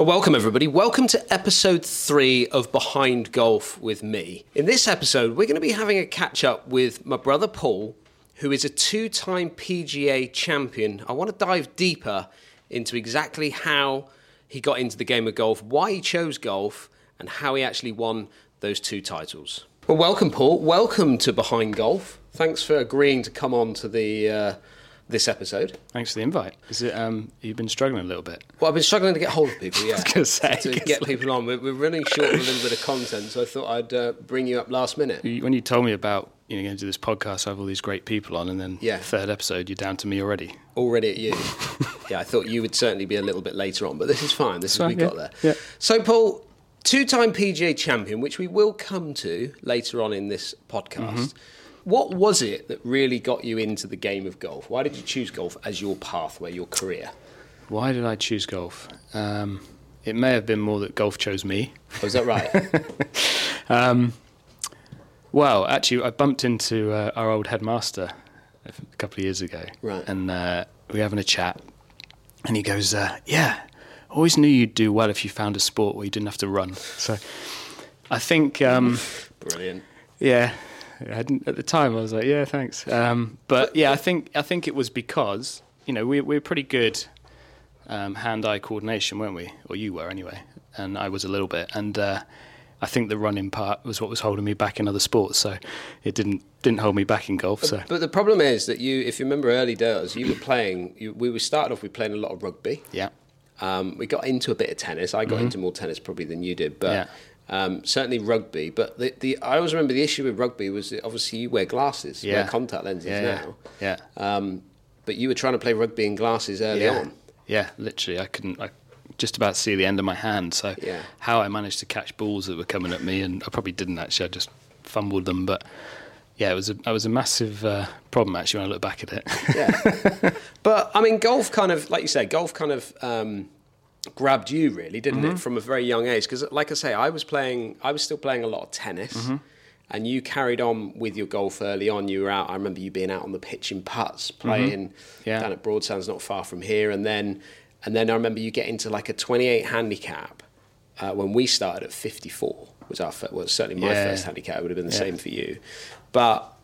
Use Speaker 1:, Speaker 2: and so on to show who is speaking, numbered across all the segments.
Speaker 1: Well, welcome everybody. Welcome to episode three of Behind Golf with me. In this episode, we're going to be having a catch up with my brother Paul, who is a two time PGA champion. I want to dive deeper into exactly how he got into the game of golf, why he chose golf, and how he actually won those two titles. Well, welcome, Paul. Welcome to Behind Golf. Thanks for agreeing to come on to the. Uh, this episode.
Speaker 2: Thanks for the invite. Is it? Um, you've been struggling a little bit.
Speaker 1: Well, I've been struggling to get hold of people. Yeah,
Speaker 2: I was say,
Speaker 1: to get people on. We're, we're, running short of a little bit of content, so I thought I'd uh, bring you up last minute.
Speaker 2: When you told me about you know going to do this podcast, I have all these great people on, and then yeah. third episode, you're down to me already.
Speaker 1: Already at you. yeah, I thought you would certainly be a little bit later on, but this is fine. This is we got there.
Speaker 2: Yeah.
Speaker 1: So, Paul, two-time PGA champion, which we will come to later on in this podcast. What was it that really got you into the game of golf? Why did you choose golf as your pathway, your career?
Speaker 2: Why did I choose golf? Um, it may have been more that golf chose me.
Speaker 1: Oh, is that right?
Speaker 2: um, well, actually, I bumped into uh, our old headmaster a couple of years ago.
Speaker 1: Right.
Speaker 2: And uh, we were having a chat, and he goes, uh, "Yeah, always knew you'd do well if you found a sport where you didn't have to run." So, I think. Um,
Speaker 1: Brilliant.
Speaker 2: Yeah, I hadn't at the time. I was like, yeah, thanks. Um, but yeah, I think I think it was because you know we we are pretty good um, hand-eye coordination, weren't we? Or you were anyway, and I was a little bit. And uh, I think the running part was what was holding me back in other sports, so it didn't didn't hold me back in golf. So,
Speaker 1: but the problem is that you, if you remember early days, you were playing. You, we were started off with playing a lot of rugby.
Speaker 2: Yeah.
Speaker 1: Um, we got into a bit of tennis. I got mm-hmm. into more tennis probably than you did, but.
Speaker 2: Yeah
Speaker 1: um, certainly rugby, but the, the I always remember the issue with rugby was that obviously you wear glasses,
Speaker 2: yeah.
Speaker 1: wear contact lenses
Speaker 2: yeah,
Speaker 1: now.
Speaker 2: Yeah.
Speaker 1: Um, but you were trying to play rugby in glasses early
Speaker 2: yeah.
Speaker 1: on.
Speaker 2: Yeah, literally, I couldn't. I just about see the end of my hand. So
Speaker 1: yeah.
Speaker 2: how I managed to catch balls that were coming at me, and I probably didn't actually. I just fumbled them, but yeah, it was a, it was a massive uh, problem actually when I look back at it.
Speaker 1: yeah, but I mean, golf kind of, like you say, golf kind of um, grabbed you really, didn't mm-hmm. it, from a very young age? Because, like I say, I was playing, I was still playing a lot of tennis,
Speaker 2: mm-hmm.
Speaker 1: and you carried on with your golf early on. You were out. I remember you being out on the pitch in putts, playing
Speaker 2: mm-hmm. yeah.
Speaker 1: down at Broadsands, not far from here, and then, and then I remember you getting to like a 28 handicap uh, when we started at 54. Was our was certainly my
Speaker 2: yeah.
Speaker 1: first handicap. It would have been the yeah. same for you, but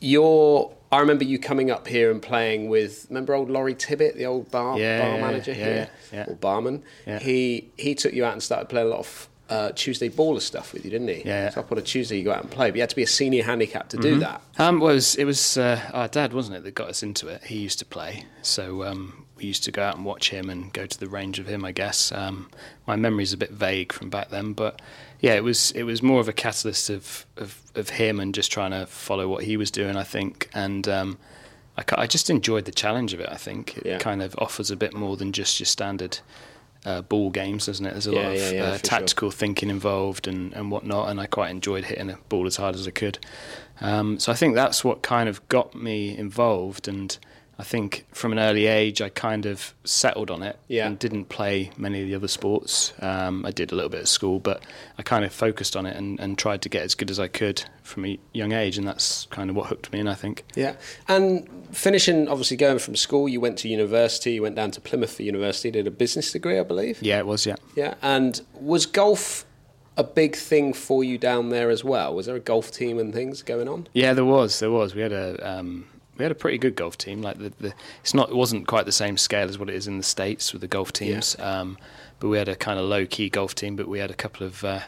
Speaker 1: your I remember you coming up here and playing with remember old Laurie Tibbett, the old bar
Speaker 2: yeah,
Speaker 1: bar manager
Speaker 2: yeah,
Speaker 1: here
Speaker 2: yeah,
Speaker 1: or barman. He he took you out and started playing a lot of uh, Tuesday baller stuff with you, didn't he?
Speaker 2: Yeah.
Speaker 1: So up on a Tuesday you go out and play, but you had to be a senior handicap to
Speaker 2: mm-hmm.
Speaker 1: do that.
Speaker 2: Um, was it was uh, our dad, wasn't it, that got us into it? He used to play, so um, we used to go out and watch him and go to the range of him. I guess um, my memory's a bit vague from back then, but yeah, it was it was more of a catalyst of, of, of him and just trying to follow what he was doing, I think, and um, I, I, just enjoyed the challenge of it. I think it
Speaker 1: yeah.
Speaker 2: kind of offers a bit more than just your standard uh, ball games, doesn't it? There's a
Speaker 1: yeah,
Speaker 2: lot of
Speaker 1: yeah,
Speaker 2: uh, tactical
Speaker 1: sure.
Speaker 2: thinking involved and, and whatnot, and I quite enjoyed hitting a ball as hard as I could. Um, so I think that's what kind of got me involved and I think from an early age, I kind of settled on it
Speaker 1: yeah.
Speaker 2: and didn't play many of the other sports. Um, I did a little bit at school, but I kind of focused on it and, and, tried to get as good as I could from a young age, and that's kind of what hooked me in, I think.
Speaker 1: Yeah. And finishing, obviously, going from school, you went to university, you went down to Plymouth for university, did a business degree, I believe.
Speaker 2: Yeah, it was, yeah.
Speaker 1: Yeah. And was golf a big thing for you down there as well? Was there a golf team and things going on?
Speaker 2: Yeah, there was. There was. We had a. Um, we had a pretty good golf team. Like the, the, it's not, it wasn't quite the same scale as what it is in the states with the golf teams.
Speaker 1: Yeah.
Speaker 2: Um, but we had a kind of low key golf team. But we had a couple of uh,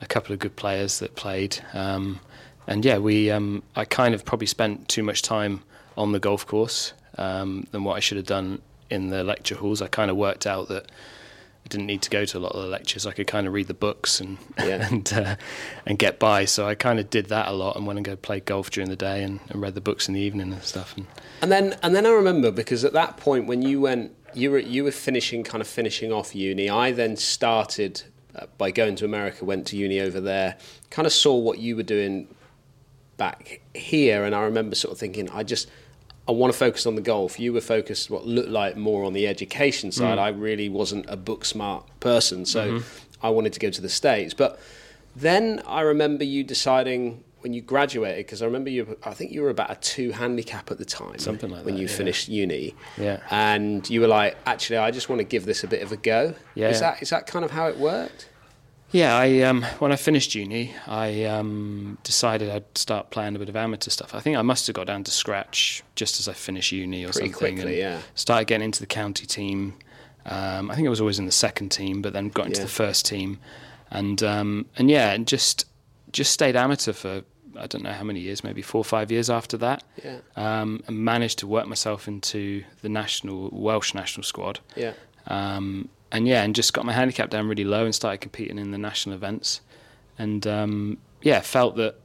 Speaker 2: a couple of good players that played. Um, and yeah, we um, I kind of probably spent too much time on the golf course um, than what I should have done in the lecture halls. I kind of worked out that didn't need to go to a lot of the lectures. I could kind of read the books and
Speaker 1: yeah.
Speaker 2: and uh, and get by. So I kind of did that a lot and went and go play golf during the day and, and read the books in the evening and stuff. And,
Speaker 1: and then and then I remember because at that point when you went, you were you were finishing kind of finishing off uni. I then started uh, by going to America, went to uni over there, kind of saw what you were doing back here, and I remember sort of thinking, I just I want to focus on the golf. You were focused what looked like more on the education side. Mm. I really wasn't a book smart person, so
Speaker 2: mm-hmm.
Speaker 1: I wanted to go to the states. But then I remember you deciding when you graduated, because I remember you, I think you were about a two handicap at the time,
Speaker 2: Something like
Speaker 1: when
Speaker 2: that,
Speaker 1: you
Speaker 2: yeah.
Speaker 1: finished uni.
Speaker 2: Yeah.
Speaker 1: and you were like, actually, I just want to give this a bit of a go.
Speaker 2: Yeah.
Speaker 1: is that is that kind of how it worked?
Speaker 2: Yeah, I um, when I finished uni, I um, decided I'd start playing a bit of amateur stuff. I think I must have got down to scratch just as I finished uni or
Speaker 1: Pretty
Speaker 2: something.
Speaker 1: quickly,
Speaker 2: and
Speaker 1: yeah.
Speaker 2: Started getting into the county team. Um, I think I was always in the second team, but then got into
Speaker 1: Yeah.
Speaker 2: the first team, and um, and yeah, and just just stayed amateur for I don't know how many years, maybe four or five years after that.
Speaker 1: Yeah.
Speaker 2: Um, and managed to work myself into the national Welsh national squad.
Speaker 1: Yeah,
Speaker 2: Um, and yeah, and just got my handicap down really low and started competing in the national events. And um, yeah, felt that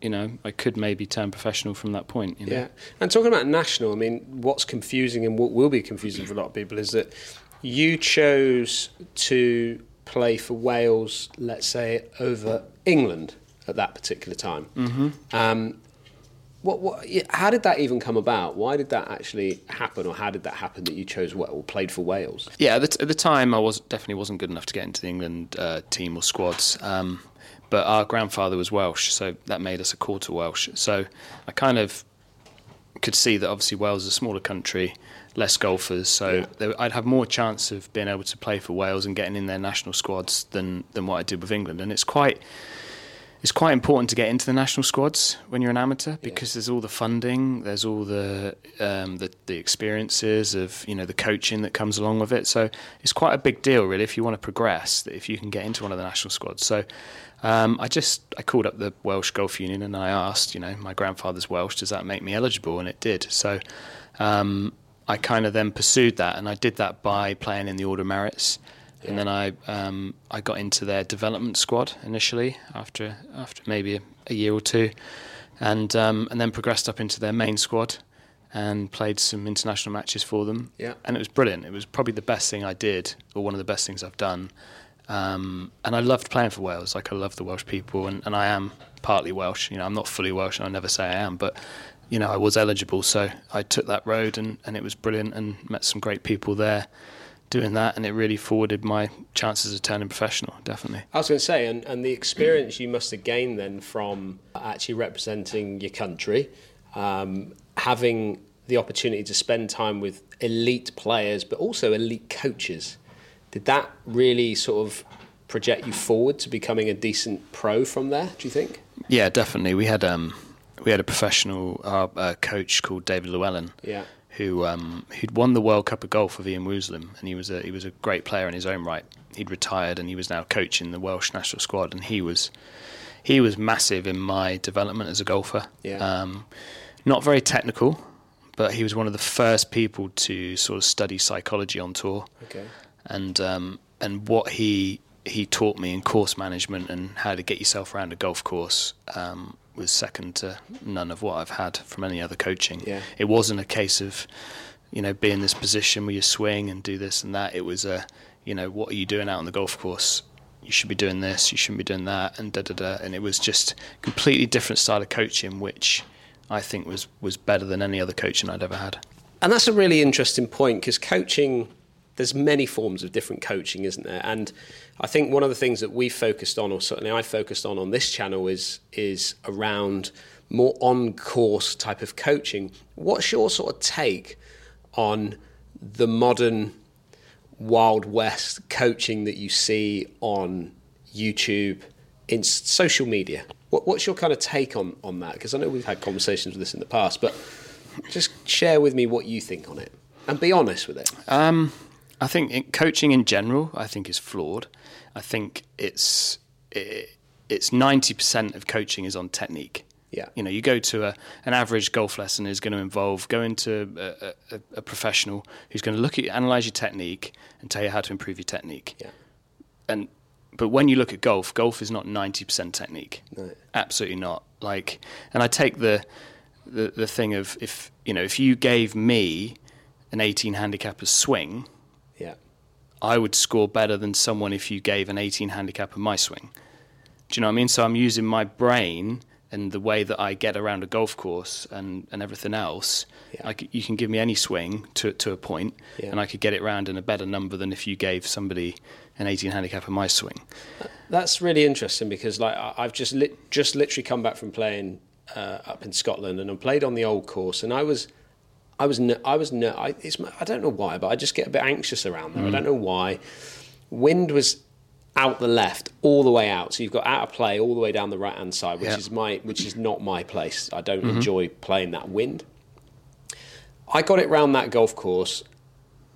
Speaker 2: you know I could maybe turn professional from that point. You know?
Speaker 1: yeah. And talking about national, I mean, what's confusing and what will be confusing for a lot of people is that you chose to play for Wales, let's say, over England at that particular time. Mm-hmm. Um, what, what, how did that even come about? Why did that actually happen, or how did that happen that you chose or played for Wales?
Speaker 2: Yeah, at the, t- at the time I was definitely wasn't good enough to get into the England uh, team or squads. Um, but our grandfather was Welsh, so that made us a quarter Welsh. So I kind of could see that obviously Wales is a smaller country, less golfers, so
Speaker 1: Yeah.
Speaker 2: there, I'd have more chance of being able to play for Wales and getting in their national squads than than what I did with England. And it's quite it's quite important to get into the national squads when you're an amateur because there's all the funding, there's all the, um, the the experiences of you know the coaching that comes along with it. So it's quite a big deal, really, if you want to progress. That if you can get into one of the national squads. So um, I just I called up the Welsh Golf Union and I asked, you know, my grandfather's Welsh, does that make me eligible? And it did. So um, I kind of then pursued that, and I did that by playing in the Order of Merits. And then I um, I got into their development squad initially after after maybe a, a year or two, and um, and then progressed up into their main squad, and played some international matches for them.
Speaker 1: Yeah.
Speaker 2: and it was brilliant. It was probably the best thing I did, or one of the best things I've done. Um, and I loved playing for Wales. Like I love the Welsh people, and, and I am partly Welsh. You know, I'm not fully Welsh, and I never say I am, but you know, I was eligible, so I took that road, and, and it was brilliant, and met some great people there doing that, and it really forwarded my chances of turning professional. Definitely.
Speaker 1: I was going to say, and, and the experience you must have gained then from actually representing your country, um, having the opportunity to spend time with elite players, but also elite coaches. Did that really sort of project you forward to becoming a decent pro from there? Do you think?
Speaker 2: Yeah, definitely. We had um, we had a professional uh, uh, coach called David Llewellyn.
Speaker 1: Yeah.
Speaker 2: Who um, who'd won the World Cup of Golf with Ian Woosnam, and he was a he was a great player in his own right. He'd retired, and he was now coaching the Welsh national squad, and he was he was massive in my development as a golfer.
Speaker 1: Yeah.
Speaker 2: Um, not very technical, but he was one of the first people to sort of study psychology on tour
Speaker 1: Okay.
Speaker 2: and um, and what he he taught me in course management and how to get yourself around a golf course um, was second to none of what I've had from any other coaching.
Speaker 1: Yeah.
Speaker 2: It wasn't a case of you know be in this position where you swing and do this and that. It was a you know what are you doing out on the golf course? You should be doing this. You shouldn't be doing that, and da da da. And it was just completely different style of coaching, which I think was was better than any other coaching I'd ever had.
Speaker 1: And that's a really interesting point because coaching, there's many forms of different coaching, isn't there? And I think one of the things that we focused on, or certainly I focused on on this channel, is is around more on course type of coaching. What's your sort of take on the modern Wild West coaching that you see on YouTube, in social media? What, what's your kind of take on, on that? Because I know we've had conversations with this in the past, but just share with me what you think on it and be honest with it.
Speaker 2: Um, I think in coaching in general, I think is flawed. I think it's it, it's ninety percent of coaching is on technique.
Speaker 1: Yeah.
Speaker 2: You know, you go to a, an average golf lesson is going to involve going to a, a, a professional who's going to look at you, analyze your technique, and tell you how to improve your technique.
Speaker 1: Yeah.
Speaker 2: And but when you look at golf, golf is not ninety percent technique.
Speaker 1: No.
Speaker 2: Absolutely not. Like, and I take the, the the thing of if you know if you gave me an eighteen handicapper's swing. I would score better than someone if you gave an 18 handicapper my swing. Do you know what I mean? So I'm using my brain and the way that I get around a golf course and, and everything else,
Speaker 1: Yeah.
Speaker 2: I c you can give me any swing to to a point,
Speaker 1: Yeah.
Speaker 2: and I could get it round in a better number than if you gave somebody an 18 handicap of my swing.
Speaker 1: That's really interesting because like I've just lit, just literally come back from playing uh, up in Scotland and I played on the old course and I was I was ner- I was ner- I, it's, my- I don't know why but I just get a bit anxious around there. I don't mm. know why. Wind was out the left all the way out, so you've got out of play all the way down the right hand side, which
Speaker 2: Yeah.
Speaker 1: is my which is not my place. I don't mm-hmm. enjoy playing that wind. I got it round that golf course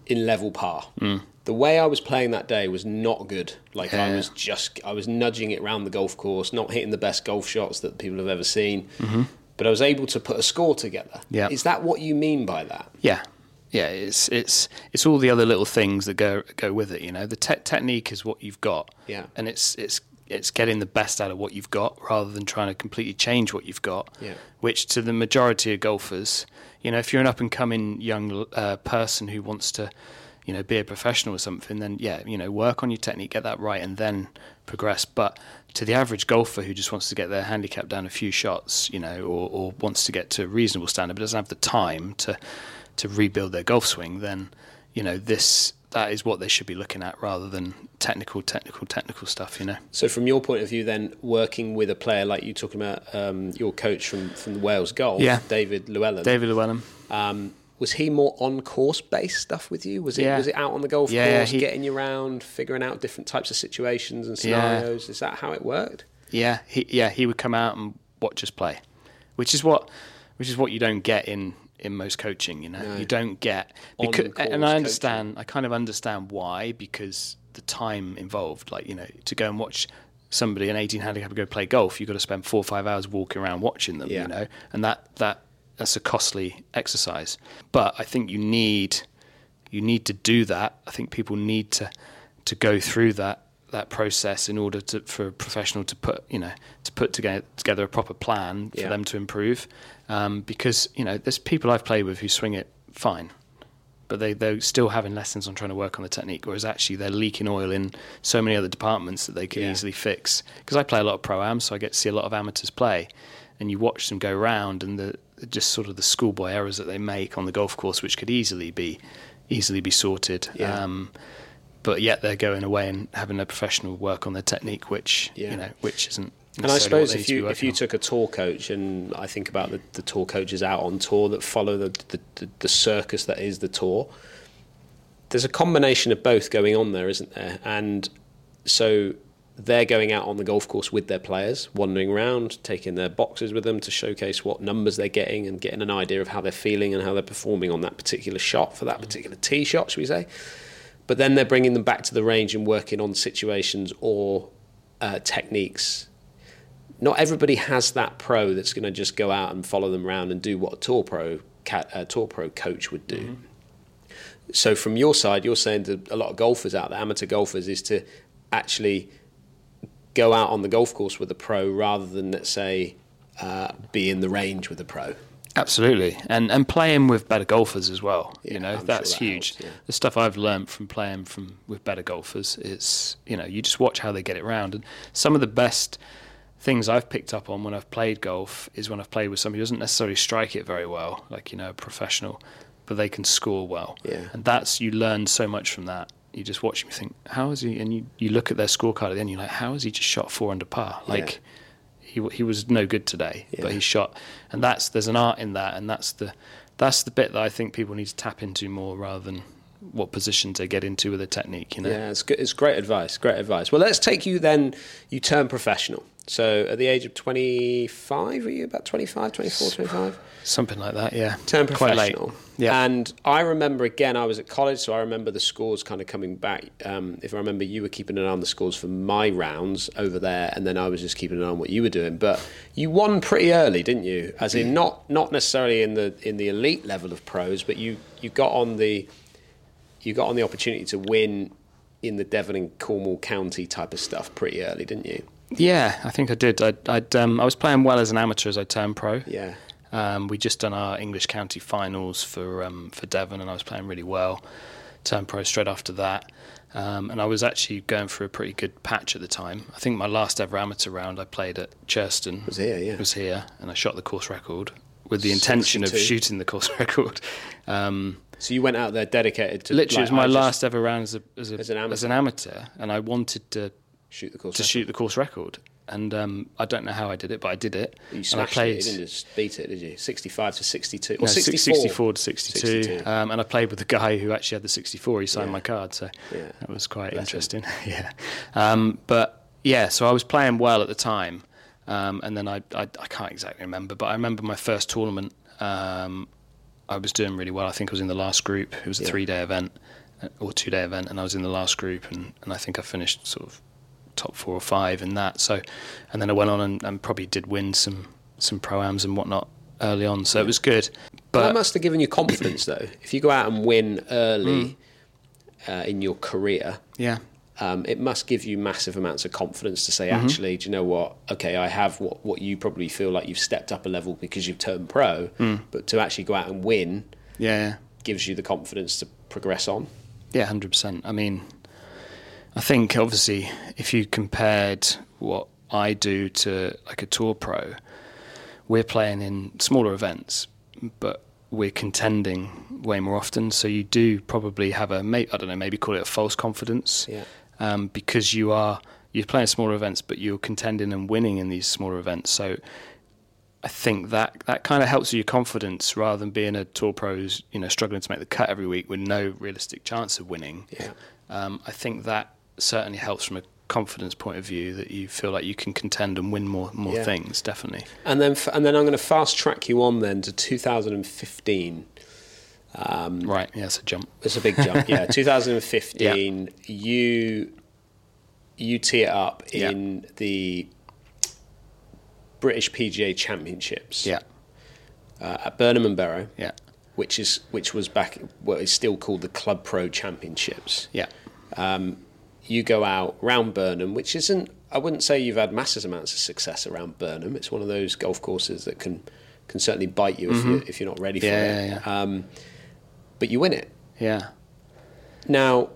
Speaker 1: in level par. Mm. The way I was playing that day was not good. Like I was just, I was nudging it round the golf course, not hitting the best golf shots that people have ever seen. Mm-hmm. But I was able to put a score together.
Speaker 2: Yeah.
Speaker 1: Is that what you mean by that?
Speaker 2: Yeah, yeah. It's it's it's all the other little things that go go with it. You know, the te- technique is what you've got.
Speaker 1: Yeah.
Speaker 2: and it's it's it's getting the best out of what you've got rather than trying to completely change what you've got.
Speaker 1: Yeah.
Speaker 2: Which to the majority of golfers, you know, if you're an up and coming young uh, person who wants to, you know, be a professional or something, then yeah, you know, work on your technique, get that right, and then progress. But to the average golfer who just wants to get their handicap down a few shots, you know, or, or wants to get to a reasonable standard but doesn't have the time to to rebuild their golf swing, then you know this that is what they should be looking at rather than technical, technical, technical stuff. You know.
Speaker 1: So, from your point of view, then working with a player like you talking about um, your coach from from Wales Golf,
Speaker 2: Yeah.
Speaker 1: David Llewellyn,
Speaker 2: David Llewellyn.
Speaker 1: um, was he more on course based stuff with you? Was it
Speaker 2: Yeah.
Speaker 1: was it out on the golf
Speaker 2: Yeah,
Speaker 1: course,
Speaker 2: he-
Speaker 1: getting you around, figuring out different types of situations and
Speaker 2: Yeah.
Speaker 1: scenarios? Is that how it worked?
Speaker 2: Yeah, he yeah he would come out and watch us play, which is what which is what you don't get in in most coaching. You know,
Speaker 1: No.
Speaker 2: you don't get because, and I understand. I kind of understand why because the time involved. Like you know, to go and watch somebody an 18 handicap go play golf, you've got to spend four or five hours walking around watching them.
Speaker 1: Yeah.
Speaker 2: You know, and that that that's a costly exercise. But I think you need you need to do that. I think people need to to go through that that process in order to for a professional to put you know to put together together a proper plan for
Speaker 1: Yeah.
Speaker 2: them to improve. Um, because you know there's people I've played with who swing it fine, but they they're still having lessons on trying to work on the technique, whereas actually they're leaking oil in so many other departments that they could
Speaker 1: Yeah.
Speaker 2: easily fix. Because I play a lot of pro am, so I get to see a lot of amateurs play, and you watch them go round and the just sort of the schoolboy errors that they make on the golf course, which could easily be easily be sorted.
Speaker 1: Yeah.
Speaker 2: Um, but yet they're going away and having a professional work on their technique, which
Speaker 1: Yeah.
Speaker 2: you know, which isn't.
Speaker 1: And I suppose if you if you
Speaker 2: on.
Speaker 1: took a tour coach, and I think about the, the tour coaches out on tour that follow the, the, the, the circus that is the tour, there's a combination of both going on there, isn't there? And so they're going out on the golf course with their players, wandering around, taking their boxes with them to showcase what numbers they're getting and getting an idea of how they're feeling and how they're performing on that particular shot for that particular tee shot, should we say? But then they're bringing them back to the range and working on situations or uh, techniques not everybody has that pro that's going to just go out and follow them around and do what a tour pro cat, a tour pro coach would do. So from your side, you're saying to a lot of golfers out there, amateur golfers, is to actually go out on the golf course with a pro rather than let's say uh, be in the range with a pro.
Speaker 2: Absolutely, and and playing with better golfers as well.
Speaker 1: Yeah,
Speaker 2: you know,
Speaker 1: I'm sure
Speaker 2: that's
Speaker 1: that
Speaker 2: huge.
Speaker 1: helps, yeah.
Speaker 2: The stuff I've learned from playing from with better golfers is, you know, you just watch how they get it round, and some of the best things I've picked up on when I've played golf is when I've played with somebody who doesn't necessarily strike it very well, like you know, a professional, but they can score well.
Speaker 1: Yeah.
Speaker 2: and that's you learn so much from that. You just watch him, think, how is he? And you, you look at their scorecard at the end, you're like, how has he just shot four under par? Like he he was no good today,
Speaker 1: Yeah.
Speaker 2: but he shot, and that's there's an art in that, and that's the that's the bit that I think people need to tap into more rather than what positions they get into with their technique. You know,
Speaker 1: Yeah, it's good. It's great advice. Great advice. Well, let's take you then. You turn professional. So at the age of 25, were you about 25, 24, 25?
Speaker 2: something like that. Yeah,
Speaker 1: Turn
Speaker 2: Quite late.
Speaker 1: professional.
Speaker 2: Yeah.
Speaker 1: And I remember again, I was at college, so I remember the scores kind of coming back. Um, if I remember, you were keeping an eye on the scores for my rounds over there, and then I was just keeping an eye on what you were doing. But you won pretty early, didn't you? As in, not not necessarily in the in the elite level of pros, but you you got on the you got on the opportunity to win in the Devon and Cornwall County type of stuff pretty early, didn't you?
Speaker 2: Yeah, I think I did. I'd, I'd um, I was playing well as an amateur as I turned pro.
Speaker 1: Yeah.
Speaker 2: Um, we just done our English county finals for um, for Devon, and I was playing really well. turned pro straight after that. Um, and I was actually going for a pretty good patch at the time. I think my last ever amateur round I played at Churston
Speaker 1: Was here, yeah.
Speaker 2: was here, and I shot the course record with the intention of shooting the course record. Um,
Speaker 1: So you went out there dedicated to
Speaker 2: literally,
Speaker 1: like,
Speaker 2: it was my
Speaker 1: I just
Speaker 2: last ever round as, a, as, a,
Speaker 1: As an
Speaker 2: as an amateur, and I wanted to
Speaker 1: shoot the course.
Speaker 2: to
Speaker 1: record.
Speaker 2: shoot the course record. And um, I don't know how I did it, but I did it.
Speaker 1: You
Speaker 2: and I
Speaker 1: smashed
Speaker 2: played
Speaker 1: it. You didn't just beat it, did you? Sixty-five to sixty-two. Or
Speaker 2: 60
Speaker 1: 64.
Speaker 2: 64 to 62.
Speaker 1: 62.
Speaker 2: Um, and I played with the guy who actually had the 64. He signed
Speaker 1: Yeah.
Speaker 2: my card, so
Speaker 1: Yeah.
Speaker 2: that was quite
Speaker 1: Bless
Speaker 2: interesting. yeah. Um, but yeah, so I was playing well at the time. Um, and then I, I, I can't exactly remember, but I remember my first tournament. Um, I was doing really well. I think I was in the last group. It was a
Speaker 1: Yeah.
Speaker 2: three day event uh, or two day event, and I was in the last group, and, and I think I finished sort of top four or five in that. So, and then I went on and, and probably did win some some proams and whatnot early on. So it was good.
Speaker 1: But that must have given you confidence, though. If you go out and win early
Speaker 2: Hmm.
Speaker 1: uh, in your career,
Speaker 2: yeah,
Speaker 1: um, it must give you massive amounts of confidence to say,
Speaker 2: Mm-hmm.
Speaker 1: actually, do you know what? Okay, I have what, what you probably feel like you've stepped up a level because you've turned pro,
Speaker 2: Hmm.
Speaker 1: but to actually go out and win
Speaker 2: yeah, yeah.
Speaker 1: gives you the confidence to progress on.
Speaker 2: Yeah, hundred percent. I mean, I think obviously if you compared what I do to like a tour pro, we're playing in smaller events, but we're contending way more often. So you do probably have a, I don't know, maybe call it a false confidence,
Speaker 1: Yeah.
Speaker 2: um, because you are you're playing smaller events, but you're contending and winning in these smaller events. So I think that that kind of helps with your confidence rather than being a tour pros, you know, struggling to make the cut every week with no realistic chance of winning.
Speaker 1: Yeah.
Speaker 2: Um, I think that certainly helps from a confidence point of view that you feel like you can contend and win more more
Speaker 1: Yeah.
Speaker 2: things. Definitely.
Speaker 1: And then, f- and then I'm going to fast track you on then to 2015. Um,
Speaker 2: Right. Yeah, it's a jump.
Speaker 1: It's a big jump, yeah. 2015, you you tee it up
Speaker 2: Yeah.
Speaker 1: in the British PGA Championships
Speaker 2: Yeah.
Speaker 1: uh, at Burnham and Berrow,
Speaker 2: Yeah.
Speaker 1: which is which was back what is still called the Club Pro Championships.
Speaker 2: Yeah.
Speaker 1: You go out round Burnham, which isn't. I wouldn't say you've had massive amounts of success around Burnham. It's one of those golf courses that can can certainly bite you if you if you're not ready for
Speaker 2: Yeah,
Speaker 1: it.
Speaker 2: yeah, yeah.
Speaker 1: Um, but you win it.
Speaker 2: Yeah.
Speaker 1: Now,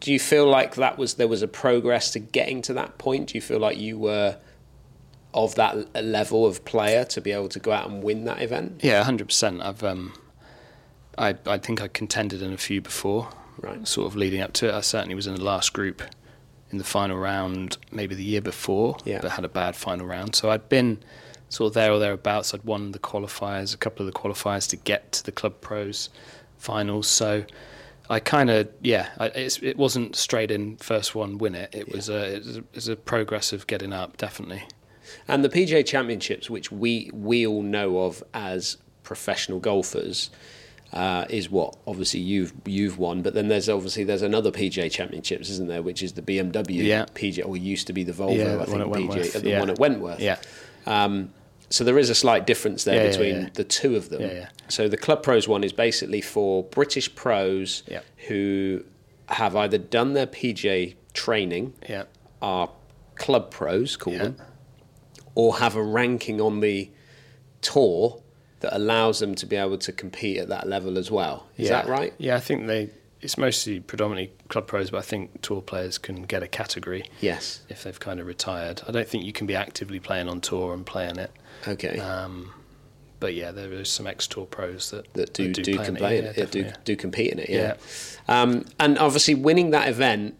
Speaker 1: do you feel like that was there was a progress to getting to that point? Do you feel like you were of that level of player to be able to go out and win that event?
Speaker 2: Yeah, hundred percent. I've um, I I think I contended in a few before,
Speaker 1: Right.
Speaker 2: sort of leading up to it. I certainly was in the last group in the final round, maybe the year before,
Speaker 1: Yeah.
Speaker 2: but had a bad final round. So I'd been sort of there or thereabouts. I'd won the qualifiers, a couple of the qualifiers to get to the club pros finals. So I kind of yeah, I, it's, it wasn't straight in first one win it. It was a it was a, it was a progress of getting up, definitely.
Speaker 1: And the PGA Championships, which we we all know of as professional golfers, uh, is what obviously you've you've won. But then there's obviously there's another PGA Championships, isn't there? Which is the BMW
Speaker 2: Yeah.
Speaker 1: PGA, or used to be the Volvo,
Speaker 2: Yeah,
Speaker 1: I think PGA, uh, the
Speaker 2: yeah.
Speaker 1: one at Wentworth.
Speaker 2: Yeah.
Speaker 1: Um, so there is a slight difference there between the two of them. So the Club Pros one is basically for British pros who have either done their PGA training,
Speaker 2: Yeah.
Speaker 1: are club pros, call them, or have a ranking on the tour that allows them to be able to compete at that level as well. Is
Speaker 2: Yeah.
Speaker 1: that right?
Speaker 2: Yeah, I think they. It's mostly predominantly club pros, but I think tour players can get a category
Speaker 1: Yes.
Speaker 2: if they've kind of retired. I don't think you can be actively playing on tour and playing it.
Speaker 1: Okay.
Speaker 2: Um, but yeah, there is some ex-tour pros that
Speaker 1: that do do,
Speaker 2: play in
Speaker 1: compete in
Speaker 2: Yeah,
Speaker 1: it, yeah, do
Speaker 2: yeah.
Speaker 1: do compete in it. Yeah. Um, and obviously, winning that event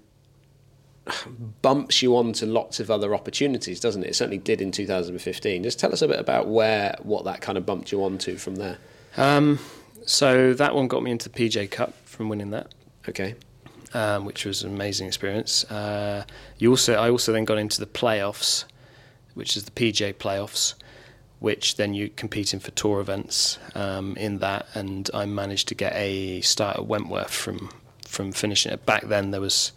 Speaker 1: bumps you on to lots of other opportunities, doesn't it? It certainly did in 2015. Just tell us a bit about where what that kind of bumped you on to from there.
Speaker 2: Um, so that one got me into the PGA Cup from winning that.
Speaker 1: Okay.
Speaker 2: um, which was an amazing experience. Uh, you also, I also then got into the playoffs, which is the PGA playoffs, which then you competing for tour events um, in that, and I managed to get a start at Wentworth from from finishing it. Back then there was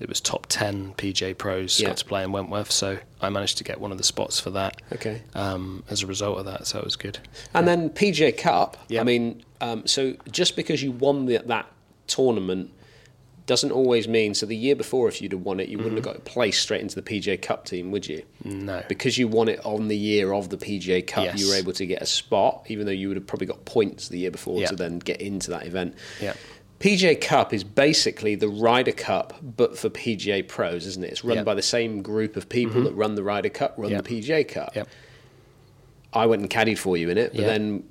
Speaker 2: it was top ten PGA pros
Speaker 1: Yeah.
Speaker 2: got to play in Wentworth, so I managed to get one of the spots for that.
Speaker 1: Okay.
Speaker 2: Um, as a result of that, so it was good.
Speaker 1: And then PGA Cup.
Speaker 2: Yeah.
Speaker 1: I mean, um, so just because you won the, that tournament doesn't always mean. So the year before, if you'd have won it, you wouldn't have got placed straight into the PGA Cup team, would you?
Speaker 2: No.
Speaker 1: Because you won it on the year of the PGA Cup,
Speaker 2: Yes.
Speaker 1: you were able to get a spot, even though you would have probably got points the year before
Speaker 2: Yeah.
Speaker 1: to then get into that event.
Speaker 2: Yeah.
Speaker 1: PGA Cup is basically the Ryder Cup, but for PGA pros, isn't it? It's run
Speaker 2: Yep.
Speaker 1: by the same group of people that run the Ryder Cup, run
Speaker 2: Yep.
Speaker 1: the PGA Cup.
Speaker 2: Yep.
Speaker 1: I went and caddied for you in it, but then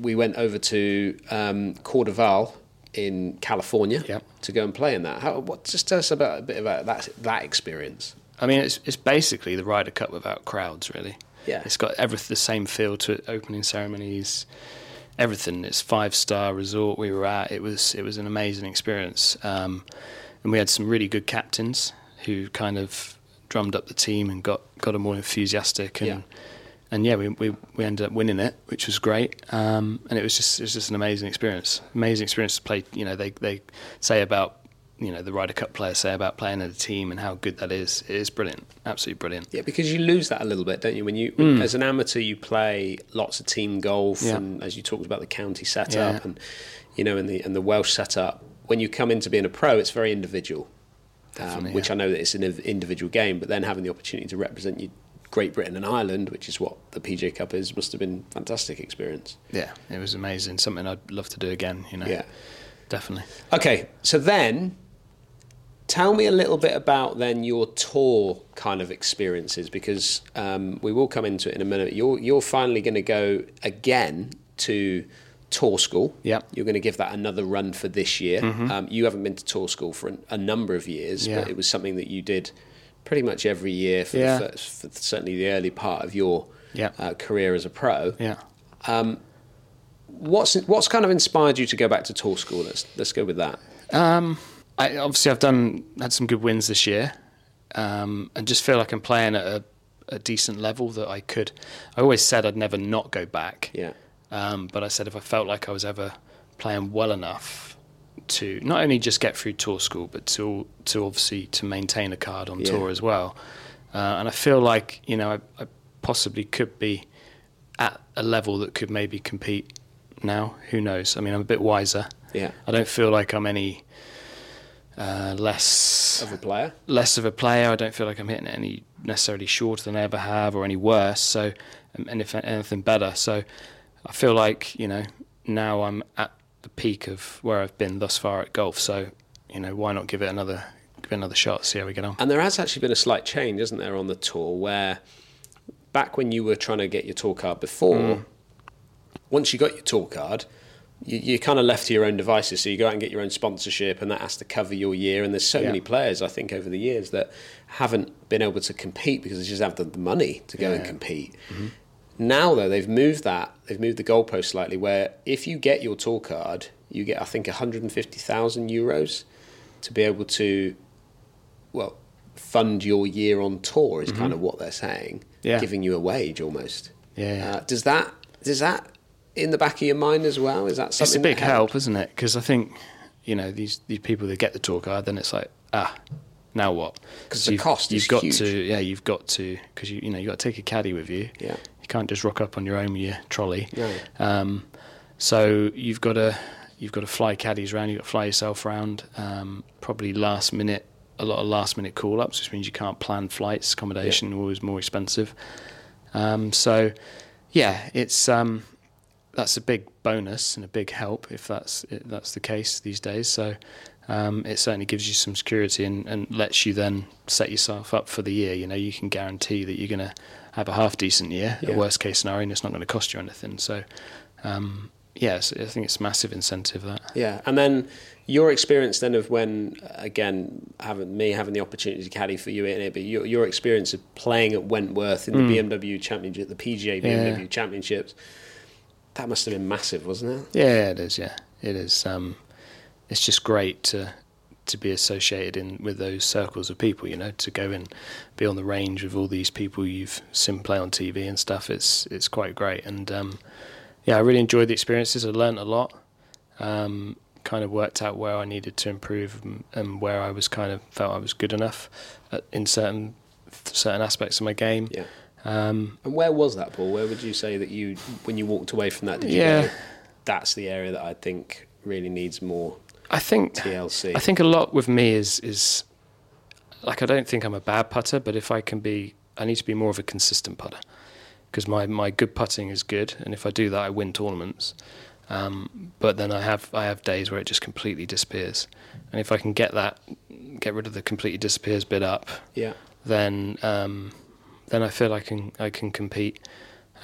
Speaker 1: we went over to um, CordeValle in California to go and play in that. How, what? Just tell us about a bit about that that experience.
Speaker 2: I mean, it's it's basically the Ryder Cup without crowds, really.
Speaker 1: Yeah.
Speaker 2: It's got everything the same feel to it. Opening ceremonies, everything. It's five star resort we were at. It was it was an amazing experience, um, and we had some really good captains who kind of drummed up the team and got got them all enthusiastic and.
Speaker 1: Yeah.
Speaker 2: And yeah, we, we, we ended up winning it, which was great. Um, and it was just it was just an amazing experience. Amazing experience to play. You know, they they say about you know the Ryder Cup players say about playing in a team and how good that is. It is brilliant, absolutely brilliant.
Speaker 1: Yeah, because you lose that a little bit, don't you? When you, as an amateur, you play lots of team golf,
Speaker 2: Mm. Yeah.
Speaker 1: and as you talked about the county setup,
Speaker 2: Yeah.
Speaker 1: and you know, and the and the Welsh setup. When you come into being a pro, it's very individual, um,
Speaker 2: Definitely,
Speaker 1: which
Speaker 2: yeah.
Speaker 1: I know that it's an individual game. But then having the opportunity to represent you, Great Britain and Ireland, which is what the PGA Cup is, must have been a fantastic experience.
Speaker 2: Yeah, it was amazing. Something I'd love to do again. You know,
Speaker 1: Yeah.
Speaker 2: definitely.
Speaker 1: Okay, so then tell me a little bit about then your tour kind of experiences because um, we will come into it in a minute. You're you're finally going to go again to tour school.
Speaker 2: Yep.
Speaker 1: You're going to give that another run for this year. Um, you haven't been to tour school for an, a number of years,
Speaker 2: Yeah.
Speaker 1: but it was something that you did pretty much every year for,
Speaker 2: Yeah.
Speaker 1: the first, for certainly the early part of your
Speaker 2: Yeah.
Speaker 1: uh, career as a pro.
Speaker 2: Yeah.
Speaker 1: Um, What's what's kind of inspired you to go back to tour school? Let's let's go with that.
Speaker 2: Um, I obviously I've done had some good wins this year, um, and just feel like I'm playing at a, a decent level that I could. I always said I'd never not go back.
Speaker 1: Yeah.
Speaker 2: Um, but I said if I felt like I was ever playing well enough to not only just get through tour school, but to to obviously to maintain a card on
Speaker 1: Yeah.
Speaker 2: tour as well. Uh, and I feel like you know I, I possibly could be at a level that could maybe compete now. Who knows? I mean, I'm a bit wiser.
Speaker 1: Yeah.
Speaker 2: I don't feel like I'm any uh, less
Speaker 1: Of a player.
Speaker 2: less of a player. I don't feel like I'm hitting it any necessarily shorter than I ever have, or any worse. So, um, and if anything better. So, I feel like you know now I'm at the peak of where I've been thus far at golf. So, you know, why not give it another give it another shot? See how we get on.
Speaker 1: And there has actually been a slight change, isn't there, on the tour where back when you were trying to get your tour card before, once you got your tour card, you, you kind of left to your own devices. So you go out and get your own sponsorship, and that has to cover your year. And there's so
Speaker 2: Yeah.
Speaker 1: many players, I think, over the years that haven't been able to compete because they just have the, money to go and
Speaker 2: Yeah.
Speaker 1: compete. Now, though, they've moved that. They've moved the goalpost slightly. Where if you get your tour card, you get I think 150,000 euros to be able to, well, fund your year on tour is kind of what they're saying.
Speaker 2: Mm-hmm. Yeah.
Speaker 1: giving you a wage almost.
Speaker 2: Yeah, yeah.
Speaker 1: Uh, does that does that in the back of your mind as well? Is that something?
Speaker 2: it's a big
Speaker 1: helped?
Speaker 2: help, isn't it? Because I think you know these these people that get the tour card, then it's like ah, now what?
Speaker 1: 'Cause the cost
Speaker 2: you've
Speaker 1: is
Speaker 2: got
Speaker 1: huge.
Speaker 2: to yeah, you've got to because you you know you got to take a caddy with you.
Speaker 1: Yeah.
Speaker 2: you can't just rock up on your own with your trolley.
Speaker 1: No.
Speaker 2: Um, so you've got to you've got to fly caddies around. You've got to fly yourself around. Um, probably last minute, a lot of last minute call ups, which means you can't plan flights. Accommodation always more expensive. Um, so yeah, it's um, that's a big bonus and a big help if that's if that's the case these days. So um, it certainly gives you some security and, and lets you then set yourself up for the year. You know, you can guarantee that you're going to have a half decent year,
Speaker 1: Yeah.
Speaker 2: a worst case scenario, and it's not going to cost you anything. So um, yes, I think it's a massive incentive that.
Speaker 1: Yeah, and then your experience then of when again having me having the opportunity to caddy for you in it, but your your experience of playing at Wentworth in the BMW Championship, the PGA BMW
Speaker 2: Mm. Yeah.
Speaker 1: Championships, that must have been massive, wasn't it?
Speaker 2: Yeah, it is. Yeah, it is. Um, it's just great to to be associated in with those circles of people. You know, to go and be on the range with all these people you've seen play on TV and stuff. It's it's quite great. And um, yeah, I really enjoyed the experiences. I learnt a lot. Um, kind of worked out where I needed to improve and, and where I was kind of felt I was good enough at, in certain certain aspects of my game.
Speaker 1: Yeah.
Speaker 2: Um,
Speaker 1: And where was that, Paul? Where would you say that you, when you walked away from that, did you
Speaker 2: Yeah.
Speaker 1: go, that's the area that I think really needs more
Speaker 2: I think
Speaker 1: TLC?
Speaker 2: I think a lot with me is is like I don't think I'm a bad putter, but if I can be, I need to be more of a consistent putter because my my good putting is good, and if I do that, I win tournaments. Um, but then I have I have days where it just completely disappears, and if I can get that, get rid of the completely disappears bit up,
Speaker 1: Yeah.
Speaker 2: then um, then I feel I can I can compete,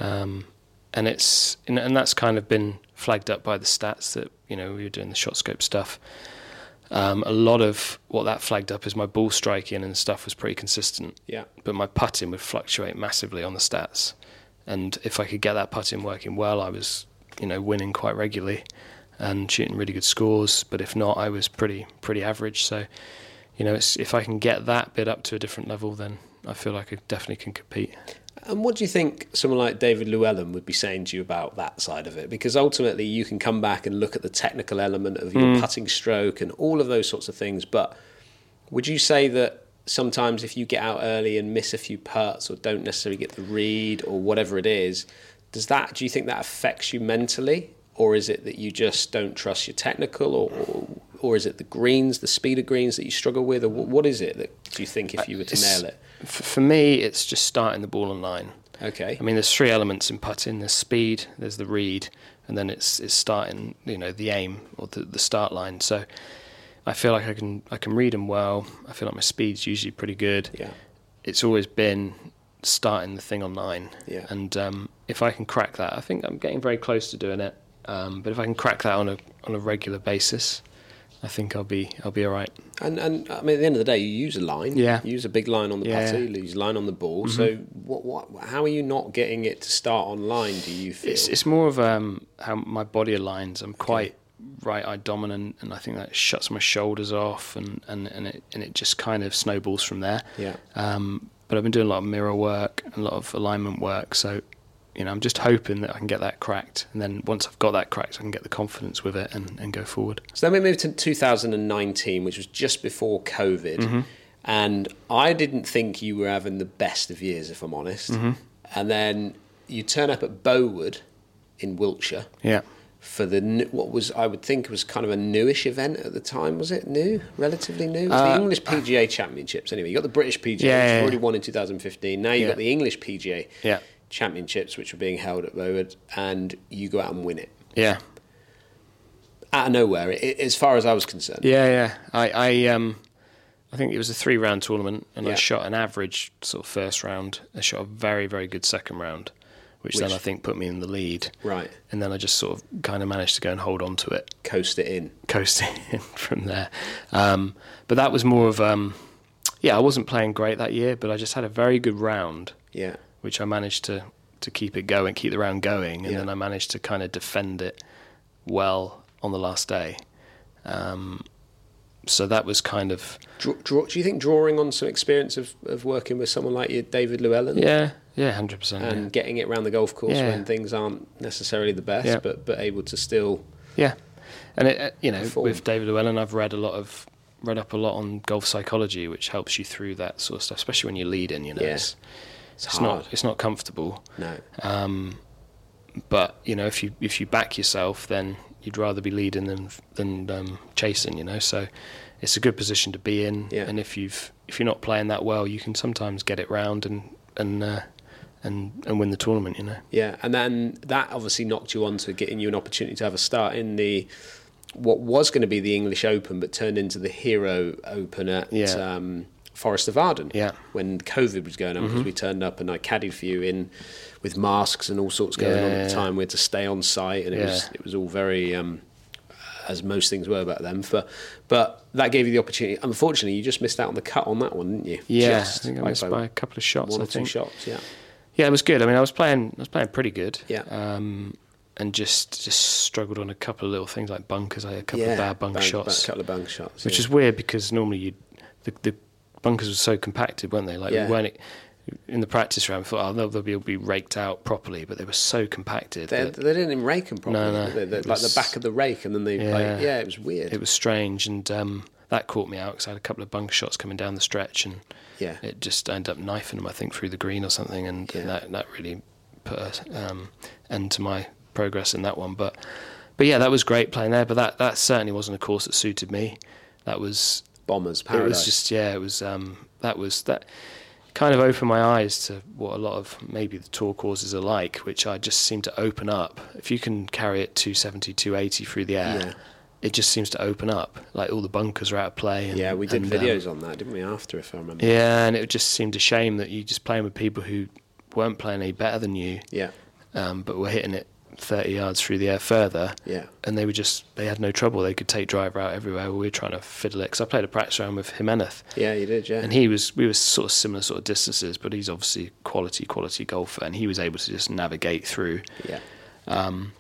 Speaker 2: um, and it's and, and that's kind of been flagged up by the stats that you know we were doing the shot scope stuff. Um, a lot of what that flagged up is my ball striking and stuff was pretty consistent,
Speaker 1: Yeah.
Speaker 2: but my putting would fluctuate massively on the stats. And if I could get that putting working well, I was you know winning quite regularly and shooting really good scores. But if not, I was pretty pretty average. So you know, it's, if I can get that bit up to a different level, then I feel like I definitely can compete.
Speaker 1: And what do you think someone like David Llewellyn would be saying to you about that side of it? Because ultimately, you can come back and look at the technical element of your hmm. putting stroke and all of those sorts of things. But would you say that sometimes if you get out early and miss a few putts or don't necessarily get the read or whatever it is, does that do you think that affects you mentally, or is it that you just don't trust your technical, or or, or is it the greens, the speed of greens that you struggle with, or what is it that do you think if uh, you were to
Speaker 2: It's-
Speaker 1: nail it?
Speaker 2: For me, it's just starting the ball on line.
Speaker 1: Okay.
Speaker 2: I mean, there's three elements in putting: there's speed, there's the read, and then it's it's starting, you know, the aim or the, the start line. So I feel like I can I can read them well. I feel like my speed's usually pretty good.
Speaker 1: Yeah.
Speaker 2: It's always been starting the thing on line.
Speaker 1: Yeah.
Speaker 2: And um, if I can crack that, I think I'm getting very close to doing it. Um, but if I can crack that on a on a regular basis, I think I'll be I'll be all right.
Speaker 1: And and I mean, at the end of the day, you use a line.
Speaker 2: Yeah.
Speaker 1: You use a big line on the
Speaker 2: Yeah.
Speaker 1: putter. You use a line on the ball. So what what how are you not getting it to start on line? Do you feel?
Speaker 2: It's, it's more of um, how my body aligns. I'm quite right eye dominant, and I think that shuts my shoulders off, and, and, and it and it just kind of snowballs from there.
Speaker 1: Yeah.
Speaker 2: Um, but I've been doing a lot of mirror work a lot of alignment work, so you know I'm just hoping that I can get that cracked, and then once I've got that cracked, I can get the confidence with it and, and go forward.
Speaker 1: So then we moved to 2019, which was just before COVID.
Speaker 2: Mm-hmm.
Speaker 1: And I didn't think you were having the best of years, if I'm honest.
Speaker 2: Mm-hmm.
Speaker 1: And then you turn up at Bowood in Wiltshire
Speaker 2: Yeah.
Speaker 1: for the what was I would think was kind of a newish event at the time. Was it new? Relatively new? It was the English PGA Championships. Anyway, you got the British PGA,
Speaker 2: Uh, Yeah,
Speaker 1: which
Speaker 2: yeah,
Speaker 1: you already won in 2015. Now you have got the English PGA
Speaker 2: Yeah.
Speaker 1: Championships, which were being held at Bowood, and you go out and win it
Speaker 2: Yeah.
Speaker 1: out of nowhere. i as far as I was concerned.
Speaker 2: Yeah, yeah. I, I um, I think it was a three-round tournament, and
Speaker 1: Yeah.
Speaker 2: I shot an average sort of first round. I shot a very, very good second round, which, then I think put me in the lead.
Speaker 1: Right.
Speaker 2: And then I just sort of kind of managed to go and hold on to it,
Speaker 1: Coast it in.
Speaker 2: coasting in from there. Um, but that was more of, um, yeah, I wasn't playing great that year, but I just had a very good round,
Speaker 1: Yeah.
Speaker 2: Which I managed to to keep it going, keep the round going, and
Speaker 1: Yeah.
Speaker 2: then I managed to kind of defend it well on the last day. Um, so that was kind of
Speaker 1: Draw, draw, do you think drawing on some experience of, of working with someone like you, David Llewellyn,
Speaker 2: yeah, yeah, hundred percent.
Speaker 1: and getting it around the golf course
Speaker 2: Yeah.
Speaker 1: when things aren't necessarily the best,
Speaker 2: Yeah.
Speaker 1: but but able to still
Speaker 2: Yeah, and it, uh, you know,
Speaker 1: Perform.
Speaker 2: with David Llewellyn, I've read a lot of read up a lot on golf psychology, which helps you through that sort of stuff, especially when you're leading. You know,
Speaker 1: Yeah.
Speaker 2: it's,
Speaker 1: it's,
Speaker 2: it's
Speaker 1: hard.
Speaker 2: not it's not comfortable.
Speaker 1: no,
Speaker 2: Um, but you know, if you if you back yourself, then you'd rather be leading than than um, chasing. You know, so it's a good position to be in.
Speaker 1: Yeah.
Speaker 2: And if you've if you're not playing that well, you can sometimes get it round and and uh, and and win the tournament. You know.
Speaker 1: yeah, and then that obviously knocked you on to getting you an opportunity to have a start in the what was going to be the English Open, but turned into the Hero Open at
Speaker 2: Yeah.
Speaker 1: um, Forest of Arden.
Speaker 2: Yeah.
Speaker 1: when COVID was going on, because we turned up and I caddied for you in with masks and all sorts going on at the time. We had to stay on site, and it was it was all very. Um, as most things were back then, but but that gave you the opportunity. Unfortunately, you just missed out on the cut on that one, didn't you?
Speaker 2: Yeah,
Speaker 1: Just
Speaker 2: I think I missed
Speaker 1: by
Speaker 2: by a couple of shots.
Speaker 1: one
Speaker 2: I
Speaker 1: or two
Speaker 2: think.
Speaker 1: shots. Yeah,
Speaker 2: Yeah, it was good. I mean, I was playing, I was playing pretty good.
Speaker 1: Yeah.
Speaker 2: Um, and just just struggled on a couple of little things like bunkers. I had a couple
Speaker 1: yeah.
Speaker 2: of bad bunker
Speaker 1: Bang-
Speaker 2: shots,
Speaker 1: A couple of bunk shots,
Speaker 2: which
Speaker 1: yeah.
Speaker 2: is weird because normally you, the, the bunkers were so compacted, weren't they? Like
Speaker 1: Yeah.
Speaker 2: we weren't in the practice round. We thought, oh, they'll, they'll be, raked out properly, but they were so compacted.
Speaker 1: They, they didn't even rake them properly.
Speaker 2: No, no,
Speaker 1: they? They-
Speaker 2: it
Speaker 1: like the back of the rake, and then they
Speaker 2: Yeah.
Speaker 1: like yeah, it was weird.
Speaker 2: it was strange, and um, that caught me out because I had a couple of bunker shots coming down the stretch, and
Speaker 1: yeah,
Speaker 2: it just ended up knifing them, I think, through the green or something, and
Speaker 1: Yeah.
Speaker 2: that that really put a um, end to my progress in that one. But but yeah, that was great playing there. But that that certainly wasn't a course that suited me. That was
Speaker 1: bombers
Speaker 2: it was just yeah, it was um, that was that kind of opened my eyes to what a lot of maybe the tour courses are like, which I just seem to open up. If you can carry it 270, 280 through the air,
Speaker 1: Yeah.
Speaker 2: it just seems to open up. Like all the bunkers are out of play. And,
Speaker 1: Yeah, we did
Speaker 2: and, um,
Speaker 1: videos on that, didn't we? After, if I remember.
Speaker 2: yeah, and it just seemed a shame that you just playing with people who weren't playing any better than you,
Speaker 1: Yeah,
Speaker 2: um, but were hitting it 30 yards through the air further.
Speaker 1: yeah,
Speaker 2: And they were just, they had no trouble. They could take driver out everywhere. We were trying to fiddle it. Because I played a practice round with Jimenez.
Speaker 1: yeah. You did, yeah.
Speaker 2: And he was, we were sort of similar sort of distances, but he's obviously quality, quality golfer. And he was able to just navigate through.
Speaker 1: yeah,
Speaker 2: Um,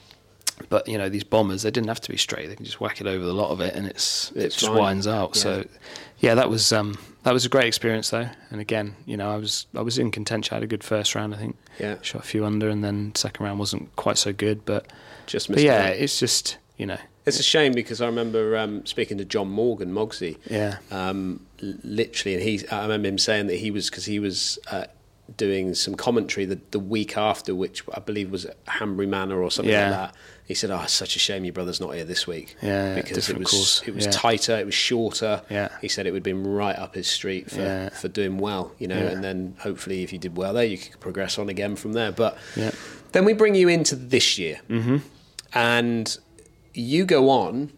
Speaker 2: but, you know, these bombers, they didn't have to be straight. They can just whack it over the lot of it and it's, it just
Speaker 1: fine.
Speaker 2: winds out.
Speaker 1: Yeah.
Speaker 2: So, yeah, that was, um, that was a great experience though. And again, you know, I was, I was in contention. I had a good first round, I think.
Speaker 1: yeah.
Speaker 2: Shot a few under and then second round wasn't quite so good. But,
Speaker 1: Just
Speaker 2: but yeah, it's just, you know,
Speaker 1: It's a shame because I remember um, speaking to John Morgan, Mogsy,
Speaker 2: yeah.
Speaker 1: um, literally, and he, I remember him saying that he was because he was uh, doing some commentary the, the week after, which I believe was at Hanbury Manor or something
Speaker 2: Yeah.
Speaker 1: like that. He said, "Oh, it's such a shame your brother's not here this week."
Speaker 2: Yeah,
Speaker 1: because it was
Speaker 2: course.
Speaker 1: it was
Speaker 2: Yeah.
Speaker 1: tighter, it was shorter.
Speaker 2: Yeah.
Speaker 1: he said it would have been right up his street for
Speaker 2: Yeah.
Speaker 1: for doing well, you know. And then hopefully, if you did well there, you could progress on again from there. But
Speaker 2: Yeah.
Speaker 1: then we bring you into this year, mm-hmm. and you go on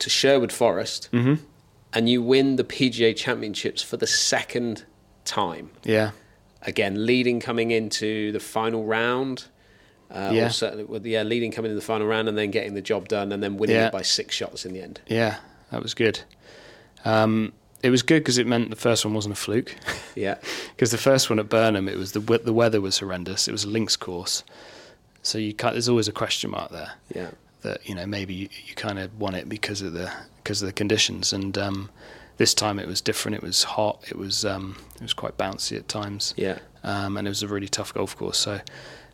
Speaker 1: to Sherwood Forest,
Speaker 2: Mm-hmm.
Speaker 1: and you win the PGA Championships for the second time.
Speaker 2: Yeah.
Speaker 1: Again, leading coming into the final round. Uh,
Speaker 2: Yeah.
Speaker 1: or certainly, well, yeah, leading coming into the final round and then getting the job done and then winning
Speaker 2: Yeah.
Speaker 1: it by six shots in the end.
Speaker 2: Yeah, that was good. Um, it was good because it meant the first one wasn't a fluke.
Speaker 1: Yeah,
Speaker 2: Because the first one at Burnham, it was the the weather was horrendous. It was a links course, so you can't, there's always a question mark there
Speaker 1: yeah,
Speaker 2: that you know maybe you, you kind of won it because of the because of the conditions. And um, this time it was different. It was hot. It was um, it was quite bouncy at times.
Speaker 1: yeah,
Speaker 2: um, and it was a really tough golf course. So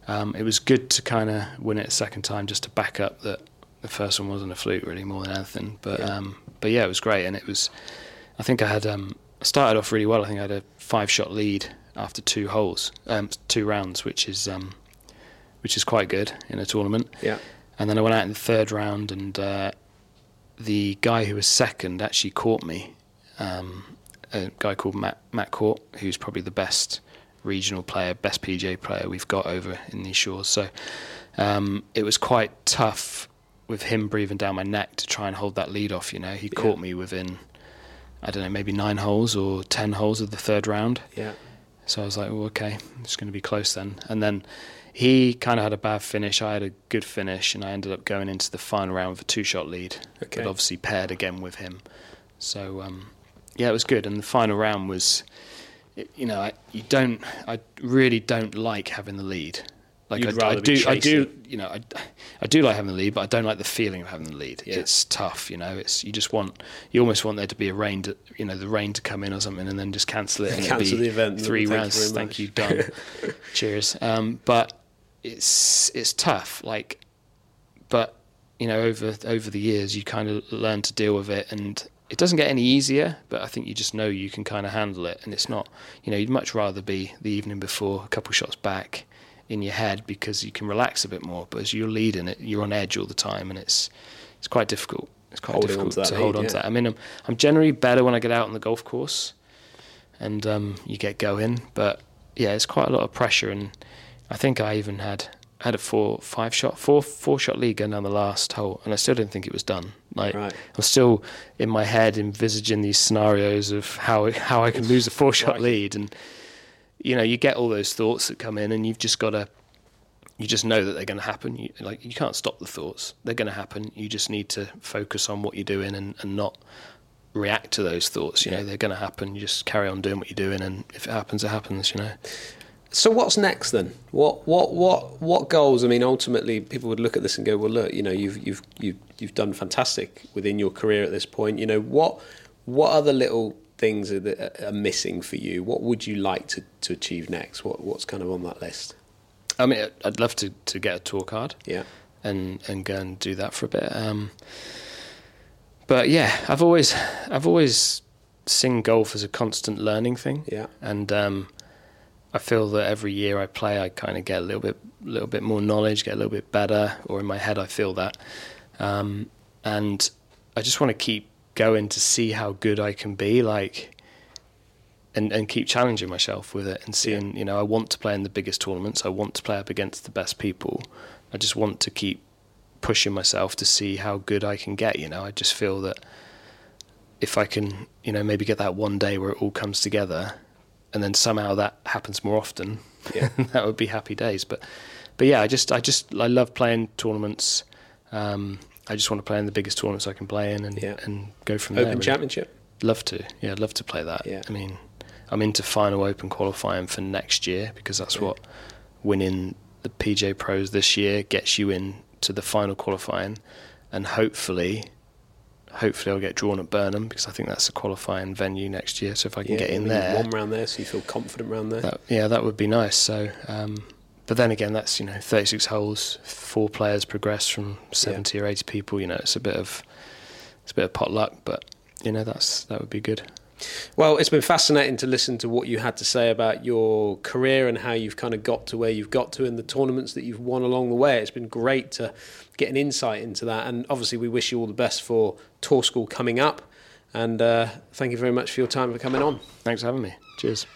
Speaker 2: um, it was good to kind of win it a second time just to back up that the first one wasn't a fluke really more than anything. But
Speaker 1: Yeah.
Speaker 2: um, but yeah, it was great, and it was. I think I had um, started off really well. I think I had a five shot lead after two holes, um, two rounds, which is um, which is quite good in a tournament.
Speaker 1: yeah,
Speaker 2: And then I went out in the third round, and uh, the guy who was second actually caught me. Um, a guy called Matt Matt Court, who's probably the best regional player, best PGA player we've got over in these shores. So um, it was quite tough with him breathing down my neck to try and hold that lead off. You know, he
Speaker 1: Yeah.
Speaker 2: caught me within. I don't know, maybe nine holes or ten holes of the third round.
Speaker 1: yeah,
Speaker 2: So I was like, oh, okay, it's going to be close then. And then he kind of had a bad finish. I had a good finish, and I ended up going into the final round with a two shot lead,
Speaker 1: Okay.
Speaker 2: but obviously paired again with him. So, um, yeah, it was good. And the final round was, you know, I, you don't, I really don't like having the lead. Like
Speaker 1: You'd
Speaker 2: I, I do, I do, you know, I, I do like having the lead, but I don't like the feeling of having the lead.
Speaker 1: Yeah.
Speaker 2: It's tough, you know. It's you just want, you almost want there to be a rain, to, you know, the rain to come in or something, and then just cancel it and
Speaker 1: Cancel
Speaker 2: be
Speaker 1: the event
Speaker 2: Three
Speaker 1: thank
Speaker 2: rounds,
Speaker 1: very
Speaker 2: thank you, done. Cheers. Um, but it's it's tough, like, but you know, over over the years, you kind of learn to deal with it, and it doesn't get any easier. But I think you just know you can kind of handle it, and it's not, you know, you'd much rather be the evening before, a couple shots back in your head because you can relax a bit more. But as you're leading it, you're on edge all the time, and it's it's quite difficult. It's quite
Speaker 1: Holding
Speaker 2: difficult
Speaker 1: to
Speaker 2: to hold on
Speaker 1: yeah.
Speaker 2: to that. I mean, I'm I'm generally better when I get out on the golf course, and um, you get going. But yeah, it's quite a lot of pressure, and I think I even had had a four five shot four four shot lead going down the last hole, and I still didn't think it was done. Like
Speaker 1: Right.
Speaker 2: I'm still in my head envisaging these scenarios of how how I can lose a four shot
Speaker 1: Right.
Speaker 2: lead, and you know you get all those thoughts that come in, and you've just got to. You just know that they're going to happen. You, like you can't stop the thoughts; they're going to happen. You just need to focus on what you're doing and, and not react to those thoughts. You know, they're going to happen. You just carry on doing what you're doing, and if it happens, it happens. You know.
Speaker 1: So what's next then? What what what what goals? I mean, ultimately, people would look at this and go, "Well, look, you know, you've you've you've you've done fantastic within your career at this point. You know, what what other little things are, that are missing for you? What would you like to, to achieve next? What what's kind of on that list?
Speaker 2: I mean, I'd love to, to get a tour card
Speaker 1: Yeah,
Speaker 2: and, and go and do that for a bit. Um, but yeah, I've always I've always seen golf as a constant learning thing.
Speaker 1: yeah,
Speaker 2: and um, I feel that every year I play, I kind of get a little bit, little bit more knowledge, get a little bit better, or in my head I feel that, um, and I just want to keep going to see how good I can be. Like, and and keep challenging myself with it and seeing you know I want to play in the biggest tournaments. I want to play up against the best people. I just want to keep pushing myself to see how good I can get. You know, I just feel that if I can, you know, maybe get that one day where it all comes together, and then somehow that happens more often,
Speaker 1: Yeah.
Speaker 2: that would be happy days. But, but yeah, I just, I just, I love playing tournaments. Um, I just want to play in the biggest tournaments I can play in, and
Speaker 1: Yeah.
Speaker 2: and go from
Speaker 1: Open
Speaker 2: there. really.
Speaker 1: Championship.
Speaker 2: Love to, yeah, I'd love to play that.
Speaker 1: Yeah.
Speaker 2: I mean, I'm into final open qualifying for next year because that's
Speaker 1: Yeah.
Speaker 2: what winning the PGA Pros this year gets you in to the final qualifying, and hopefully, hopefully I'll get drawn at Burnham because I think that's a qualifying venue next year. So if I can
Speaker 1: Yeah,
Speaker 2: get in there,
Speaker 1: One round there, so you feel confident round there.
Speaker 2: that, yeah, that would be nice. So, um, but then again, that's you know 36 holes, four players progress from 70 or 80 people. You know, it's a bit of it's a bit of potluck, but you know that's that would be good.
Speaker 1: Well, it's been fascinating to listen to what you had to say about your career and how you've kind of got to where you've got to in the tournaments that you've won along the way. It's been great to get an insight into that. And obviously, we wish you all the best for Tour School coming up. And uh, thank you very much for your time for coming on.
Speaker 2: Thanks for having me. Cheers.